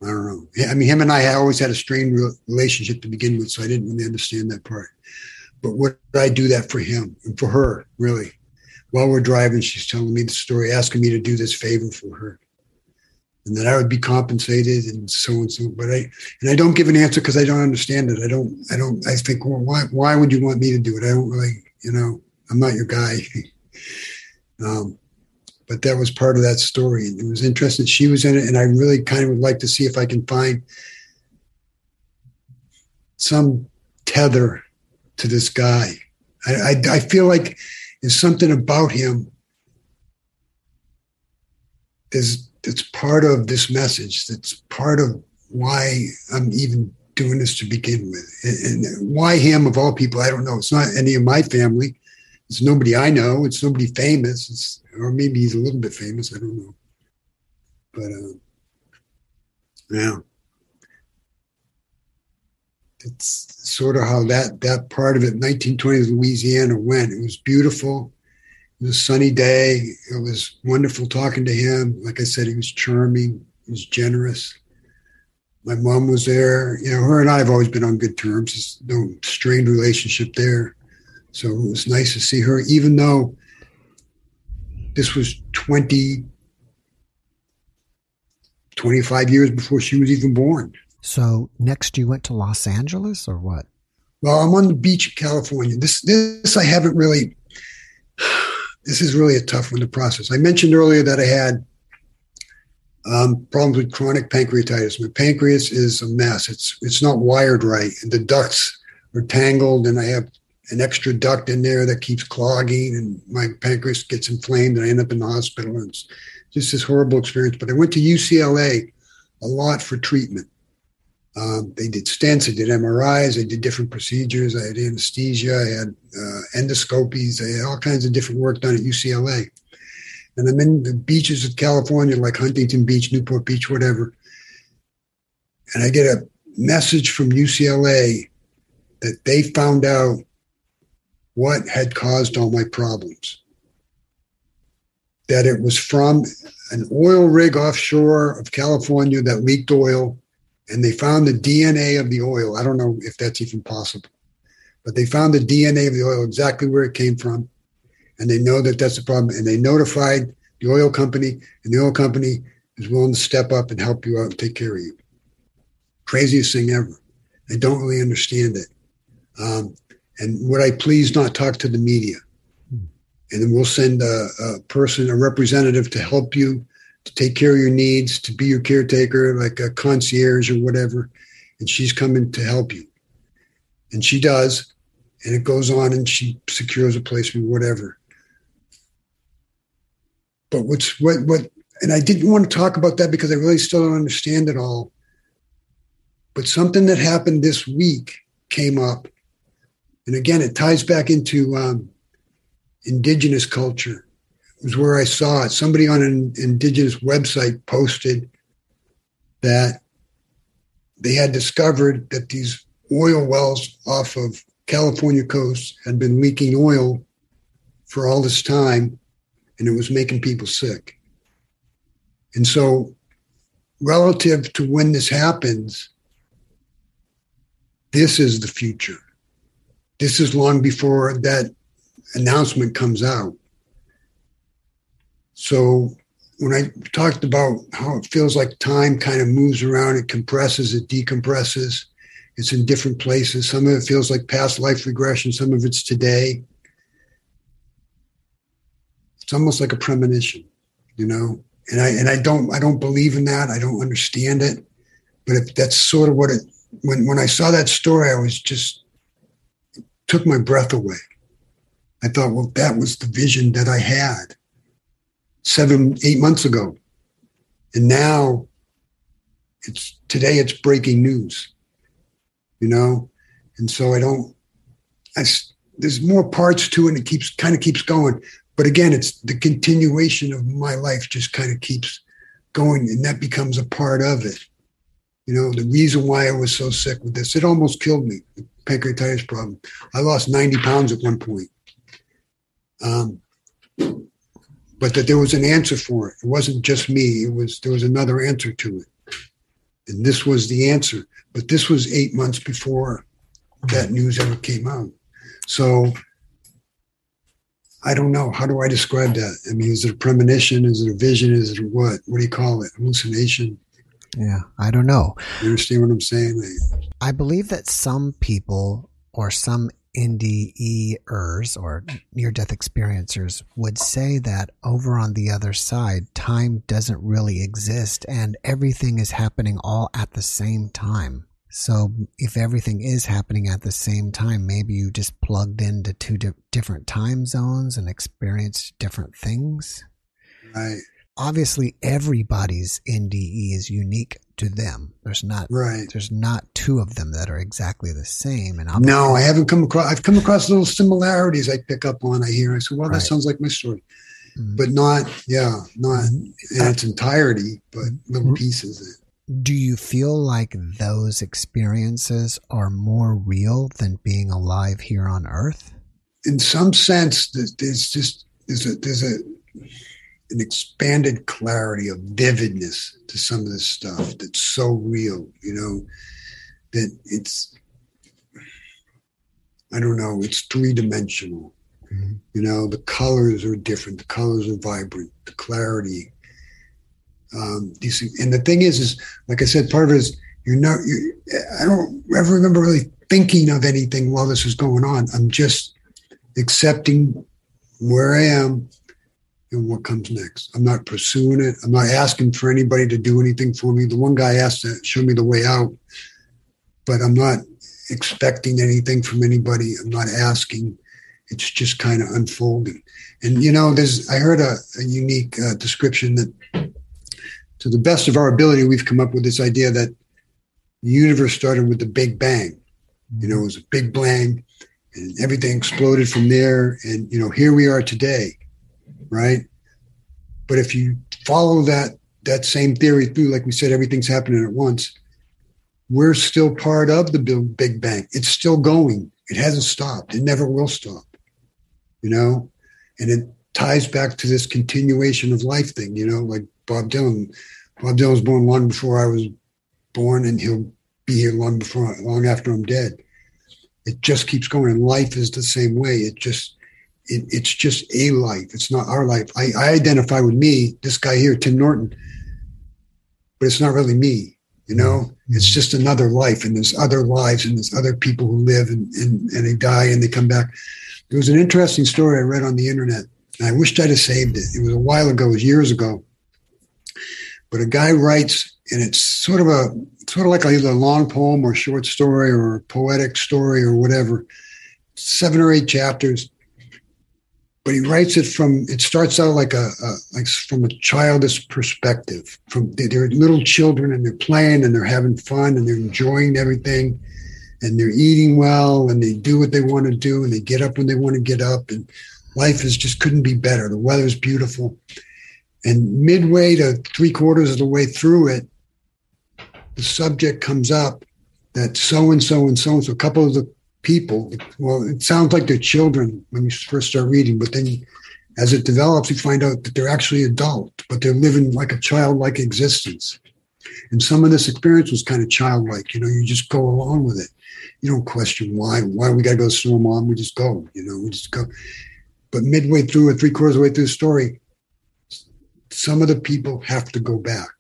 I don't know. I mean, him and I always had a strained relationship to begin with, so I didn't really understand that part. But would I do that for him and for her, really? While we're driving, she's telling me the story, asking me to do this favor for her and that I would be compensated and so and so. But I and I don't give an answer because I don't understand it. I don't. I don't. I think, well, why? Why would you want me to do it? I don't really. You know, I'm not your guy. um, but that was part of that story. It was interesting. She was in it, and I really kind of would like to see if I can find some tether to this guy. I, I, I feel like there's something about him. There's that's part of this message. That's part of why I'm even doing this to begin with. And, and why him of all people, I don't know. It's not any of my family. It's nobody I know. It's nobody famous. It's, or maybe he's a little bit famous. I don't know. But uh, yeah, it's sort of how that that part of it, 1920s Louisiana, went. It was beautiful. It was a sunny day. It was wonderful talking to him. Like I said, he was charming. He was generous. My mom was there. You know, her and I have always been on good terms. There's no strained relationship there. So it was nice to see her, even though this was 20, 25 years before she was even born. So next you went to Los Angeles or what? Well, I'm on the beach in California. This this I haven't really this is really a tough one to process. I mentioned earlier that I had um, problems with chronic pancreatitis. My pancreas is a mess. It's it's not wired right, the ducts are tangled, and I have an extra duct in there that keeps clogging, and my pancreas gets inflamed, and I end up in the hospital. And it's just this horrible experience. But I went to UCLA a lot for treatment. Um, they did stents, they did MRIs, they did different procedures. I had anesthesia, I had uh, endoscopies, I had all kinds of different work done at UCLA. And I'm in the beaches of California, like Huntington Beach, Newport Beach, whatever. And I get a message from UCLA that they found out what had caused all my problems. That it was from an oil rig offshore of California that leaked oil and they found the DNA of the oil. I don't know if that's even possible, but they found the DNA of the oil exactly where it came from, and they know that that's the problem. And they notified the oil company, and the oil company is willing to step up and help you out and take care of you. Craziest thing ever. I don't really understand it. Um, and would I please not talk to the media? And then we'll send a, a, person, a representative to help you, to take care of your needs, to be your caretaker, like a concierge or whatever. And she's coming to help you. And she does. And it goes on and she secures a place placement, whatever. But what's what what and I didn't want to talk about that because I really still don't understand it all. But something that happened this week came up. And again, it ties back into um, indigenous culture. Was where I saw it. Somebody on an indigenous website posted that they had discovered that these oil wells off of California coast had been leaking oil for all this time, and it was making people sick. And so, relative to when this happens, this is the future. This is long before that announcement comes out. So, when I talked about how it feels like time kind of moves around, it compresses, it decompresses, it's in different places. Some of it feels like past life regression, some of it's today. It's almost like a premonition, you know? and I and I don't I don't believe in that. I don't understand it, but if that's sort of what it. When when I saw that story, I was just took my breath away. I thought, well, that was the vision that I had seven eight months ago, and now it's today. It's breaking news, you know, and so I don't. I there's more parts to it, and it keeps kind of keeps going but again, it's the continuation of my life just kind of keeps going, and that becomes a part of it. You know, the reason why I was so sick with this, it almost killed me, pancreatitis problem. I lost 90 pounds at one point. Um, but that there was an answer for it. It wasn't just me. It was there was another answer to it, and this was the answer. But this was eight months before that news ever came out. So I don't know. How do I describe that? I mean, is it a premonition? Is it a vision? Is it what? What do you call it? Hallucination? Yeah, I don't know. You understand what I'm saying? I believe that some people or some NDEers or near death experiencers would say that over on the other side, time doesn't really exist and everything is happening all at the same time. So if everything is happening at the same time, maybe you just plugged into two di- different time zones and experienced different things. Right. Obviously, everybody's NDE is unique to them. There's not right. There's not two of them that are exactly the same. And I'm no, I haven't come across. I've come across little similarities. I pick up on. I hear. I say, well, that right. sounds like my story, mm-hmm. but not. Yeah, not mm-hmm. in its entirety, but little mm-hmm. pieces do you feel like those experiences are more real than being alive here on earth in some sense there's just there's a there's a an expanded clarity of vividness to some of this stuff that's so real you know that it's i don't know it's three-dimensional mm-hmm. you know the colors are different the colors are vibrant the clarity um, these and the thing is, is like I said, part of it is you're not. you I don't ever remember really thinking of anything while this was going on. I'm just accepting where I am and what comes next. I'm not pursuing it. I'm not asking for anybody to do anything for me. The one guy asked to show me the way out, but I'm not expecting anything from anybody. I'm not asking. It's just kind of unfolding. And you know, there's I heard a, a unique uh, description that to the best of our ability, we've come up with this idea that the universe started with the Big Bang. You know, it was a big bang, and everything exploded from there. And you know, here we are today, right? But if you follow that that same theory through, like we said, everything's happening at once. We're still part of the Big Bang. It's still going. It hasn't stopped. It never will stop. You know, and it ties back to this continuation of life thing. You know, like Bob Dylan. Bob Dylan was born long before I was born, and he'll be here long before, long after I'm dead. It just keeps going, and life is the same way. It just, it, it's just a life. It's not our life. I, I identify with me, this guy here, Tim Norton, but it's not really me. You know, mm-hmm. it's just another life, and there's other lives, and there's other people who live and, and, and they die and they come back. There was an interesting story I read on the internet, and I wished I'd have saved it. It was a while ago, it was years ago. But a guy writes, and it's sort of a sort of like either a long poem or short story or poetic story or whatever, seven or eight chapters but he writes it from it starts out like a, a like from a childish perspective from they're little children and they're playing and they're having fun and they're enjoying everything and they're eating well and they do what they want to do and they get up when they want to get up and life is just couldn't be better. The weather's beautiful. And midway to three quarters of the way through it the subject comes up that so and so and so and so a couple of the people. Well, it sounds like they're children when you first start reading, but then as it develops, you find out that they're actually adult, but they're living like a childlike existence. And some of this experience was kind of childlike. You know, you just go along with it. You don't question why. Why we got to go to mom? We just go. You know, we just go. But midway through, or three quarters of the way through the story, some of the people have to go back.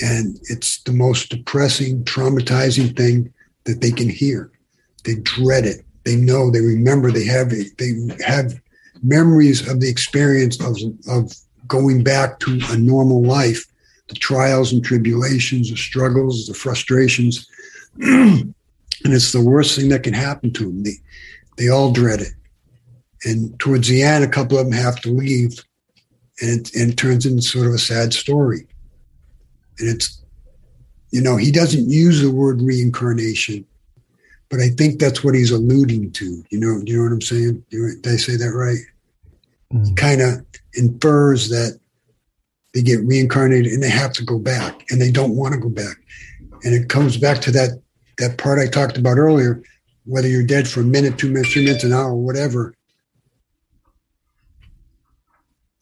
And it's the most depressing, traumatizing thing that they can hear. They dread it. They know. They remember. They have. They have memories of the experience of of going back to a normal life, the trials and tribulations, the struggles, the frustrations, and it's the worst thing that can happen to them. They they all dread it. And towards the end, a couple of them have to leave, and it, and it turns into sort of a sad story. And it's, you know, he doesn't use the word reincarnation but I think that's what he's alluding to. You know, you know what I'm saying? Did I say that right? Mm. Kind of infers that they get reincarnated and they have to go back and they don't want to go back. And it comes back to that that part I talked about earlier, whether you're dead for a minute, two minutes, three minutes, an hour, whatever.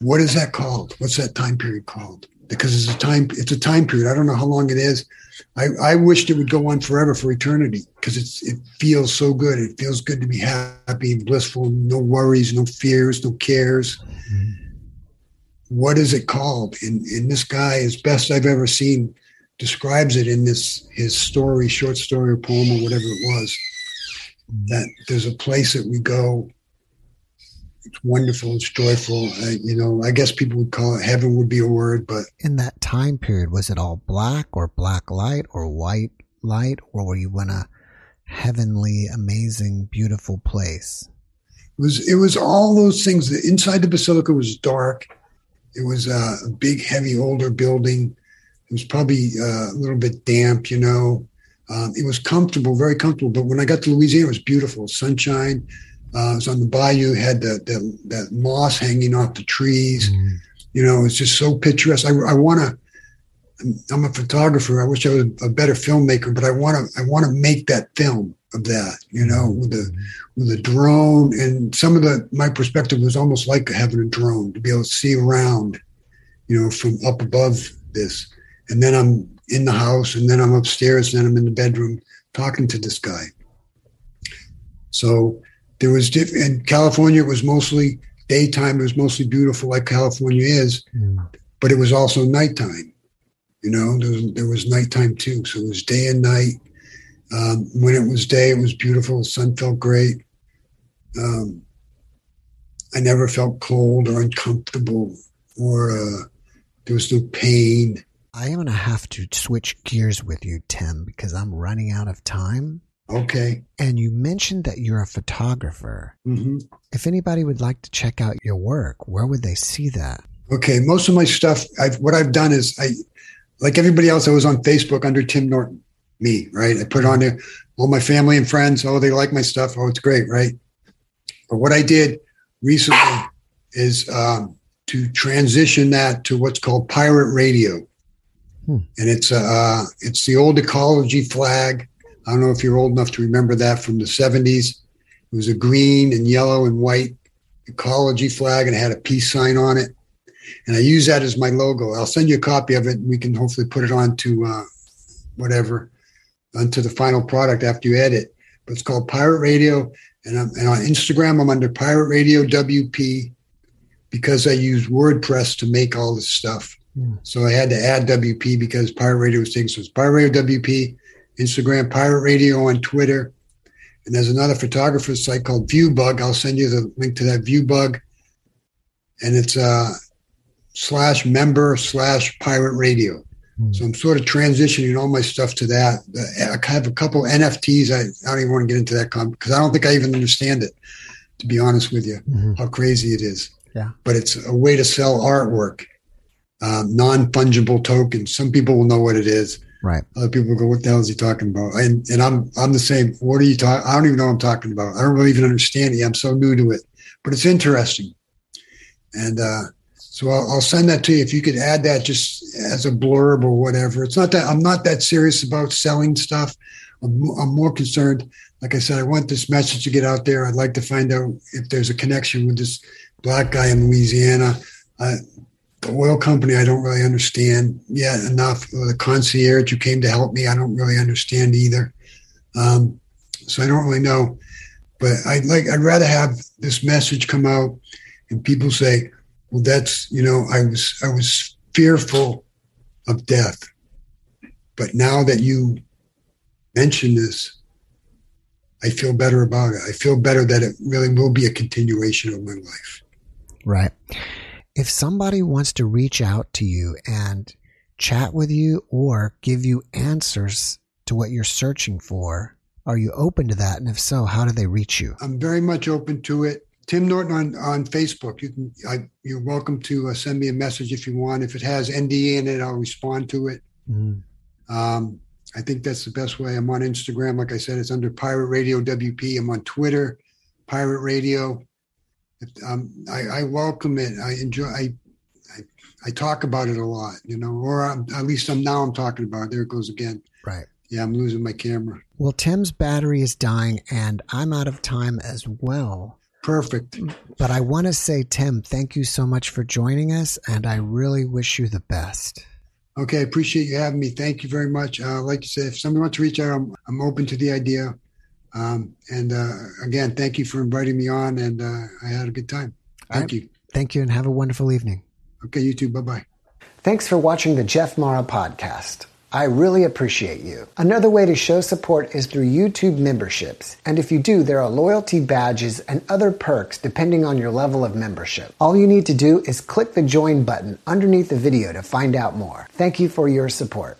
What is that called? What's that time period called? Because it's a time it's a time period. I don't know how long it is. I, I wished it would go on forever for eternity because it's it feels so good. It feels good to be happy and blissful, no worries, no fears, no cares. Mm-hmm. What is it called? And, and this guy, as best I've ever seen, describes it in this his story, short story or poem or whatever it was. Mm-hmm. That there's a place that we go it's wonderful. It's joyful. Uh, you know, I guess people would call it heaven would be a word, but in that time period, was it all black or black light or white light, or were you in a heavenly, amazing, beautiful place? It was. It was all those things. The inside the basilica was dark. It was a big, heavy, older building. It was probably uh, a little bit damp, you know. Um, it was comfortable, very comfortable. But when I got to Louisiana, it was beautiful. Sunshine, uh, was on the bayou, had the, the that moss hanging off the trees. Mm. You know, it's just so picturesque. I, I want to. I'm a photographer. I wish I was a better filmmaker, but I want to. I want to make that film of that. You know, with the with the drone and some of the my perspective was almost like having a drone to be able to see around. You know, from up above this, and then I'm in the house, and then I'm upstairs, and then I'm in the bedroom talking to this guy. So there was diff- in California it was mostly daytime it was mostly beautiful like California is mm. but it was also nighttime you know there was, there was nighttime too so it was day and night um, when it was day it was beautiful the sun felt great um, I never felt cold or uncomfortable or uh, there was no pain I am going to have to switch gears with you, Tim, because I'm running out of time. Okay. And you mentioned that you're a photographer. Mm-hmm. If anybody would like to check out your work, where would they see that? Okay. Most of my stuff, I've, what I've done is I, like everybody else, I was on Facebook under Tim Norton, me, right? I put on there all my family and friends. Oh, they like my stuff. Oh, it's great, right? But what I did recently is um, to transition that to what's called pirate radio. Hmm. And it's uh, it's the old ecology flag I don't know if you're old enough to remember that from the 70s. It was a green and yellow and white ecology flag and it had a peace sign on it. And I use that as my logo. I'll send you a copy of it. And we can hopefully put it on to uh, whatever, onto the final product after you edit. But it's called Pirate Radio. And, I'm, and on Instagram, I'm under Pirate Radio WP because I use WordPress to make all this stuff. Mm. So I had to add WP because Pirate Radio was taking so it's Pirate Radio WP, Instagram, Pirate Radio on Twitter. And there's another photographer site called Viewbug. I'll send you the link to that Viewbug. And it's uh slash member slash pirate radio. Hmm. So I'm sort of transitioning all my stuff to that. I have a couple NFTs. I, I don't even want to get into that because I don't think I even understand it, to be honest with you, mm-hmm. how crazy it is. Yeah. But it's a way to sell artwork, um, non fungible tokens. Some people will know what it is. Right. Other people go, "What the hell is he talking about?" And and I'm I'm the same. What are you talking? I don't even know what I'm talking about. I don't really even understand it. I'm so new to it, but it's interesting. And uh, so I'll, I'll, send that to you. If you could add that just as a blurb or whatever. It's not that I'm not that serious about selling stuff. I'm, I'm more concerned. Like I said, I want this message to get out there. I'd like to find out if there's a connection with this black guy in Louisiana. Uh, the oil company, I don't really understand yet enough. Or The concierge who came to help me, I don't really understand either. Um, so I don't really know. But I'd like, I'd rather have this message come out and people say, well, that's, you know, I was, I was fearful of death. But now that you mention this, I feel better about it. I feel better that it really will be a continuation of my life. Right. If somebody wants to reach out to you and chat with you or give you answers to what you're searching for, are you open to that? And if so, how do they reach you? I'm very much open to it. Tim Norton on, on Facebook. You can I, you're welcome to uh, send me a message if you want. If it has NDA in it, I'll respond to it. Mm. Um, I think that's the best way. I'm on Instagram, like I said, it's under Pirate Radio WP. I'm on Twitter, Pirate Radio. Um, I, I, welcome it. I enjoy. I, I, I talk about it a lot, you know, or I'm, at least I'm now I'm talking about. It. There it goes again. Right. Yeah, I'm losing my camera. Well, Tim's battery is dying, and I'm out of time as well. Perfect. But I want to say, Tim, thank you so much for joining us, and I really wish you the best. Okay, I appreciate you having me. Thank you very much. Uh, like you said, if somebody wants to reach out, I'm, I'm open to the idea. Um, and uh, again, thank you for inviting me on, and uh, I had a good time. Thank right. you. Thank you, and have a wonderful evening. Okay, you too. Bye bye. Thanks for watching the Jeff Mara podcast. I really appreciate you. Another way to show support is through YouTube memberships. And if you do, there are loyalty badges and other perks depending on your level of membership. All you need to do is click the join button underneath the video to find out more. Thank you for your support.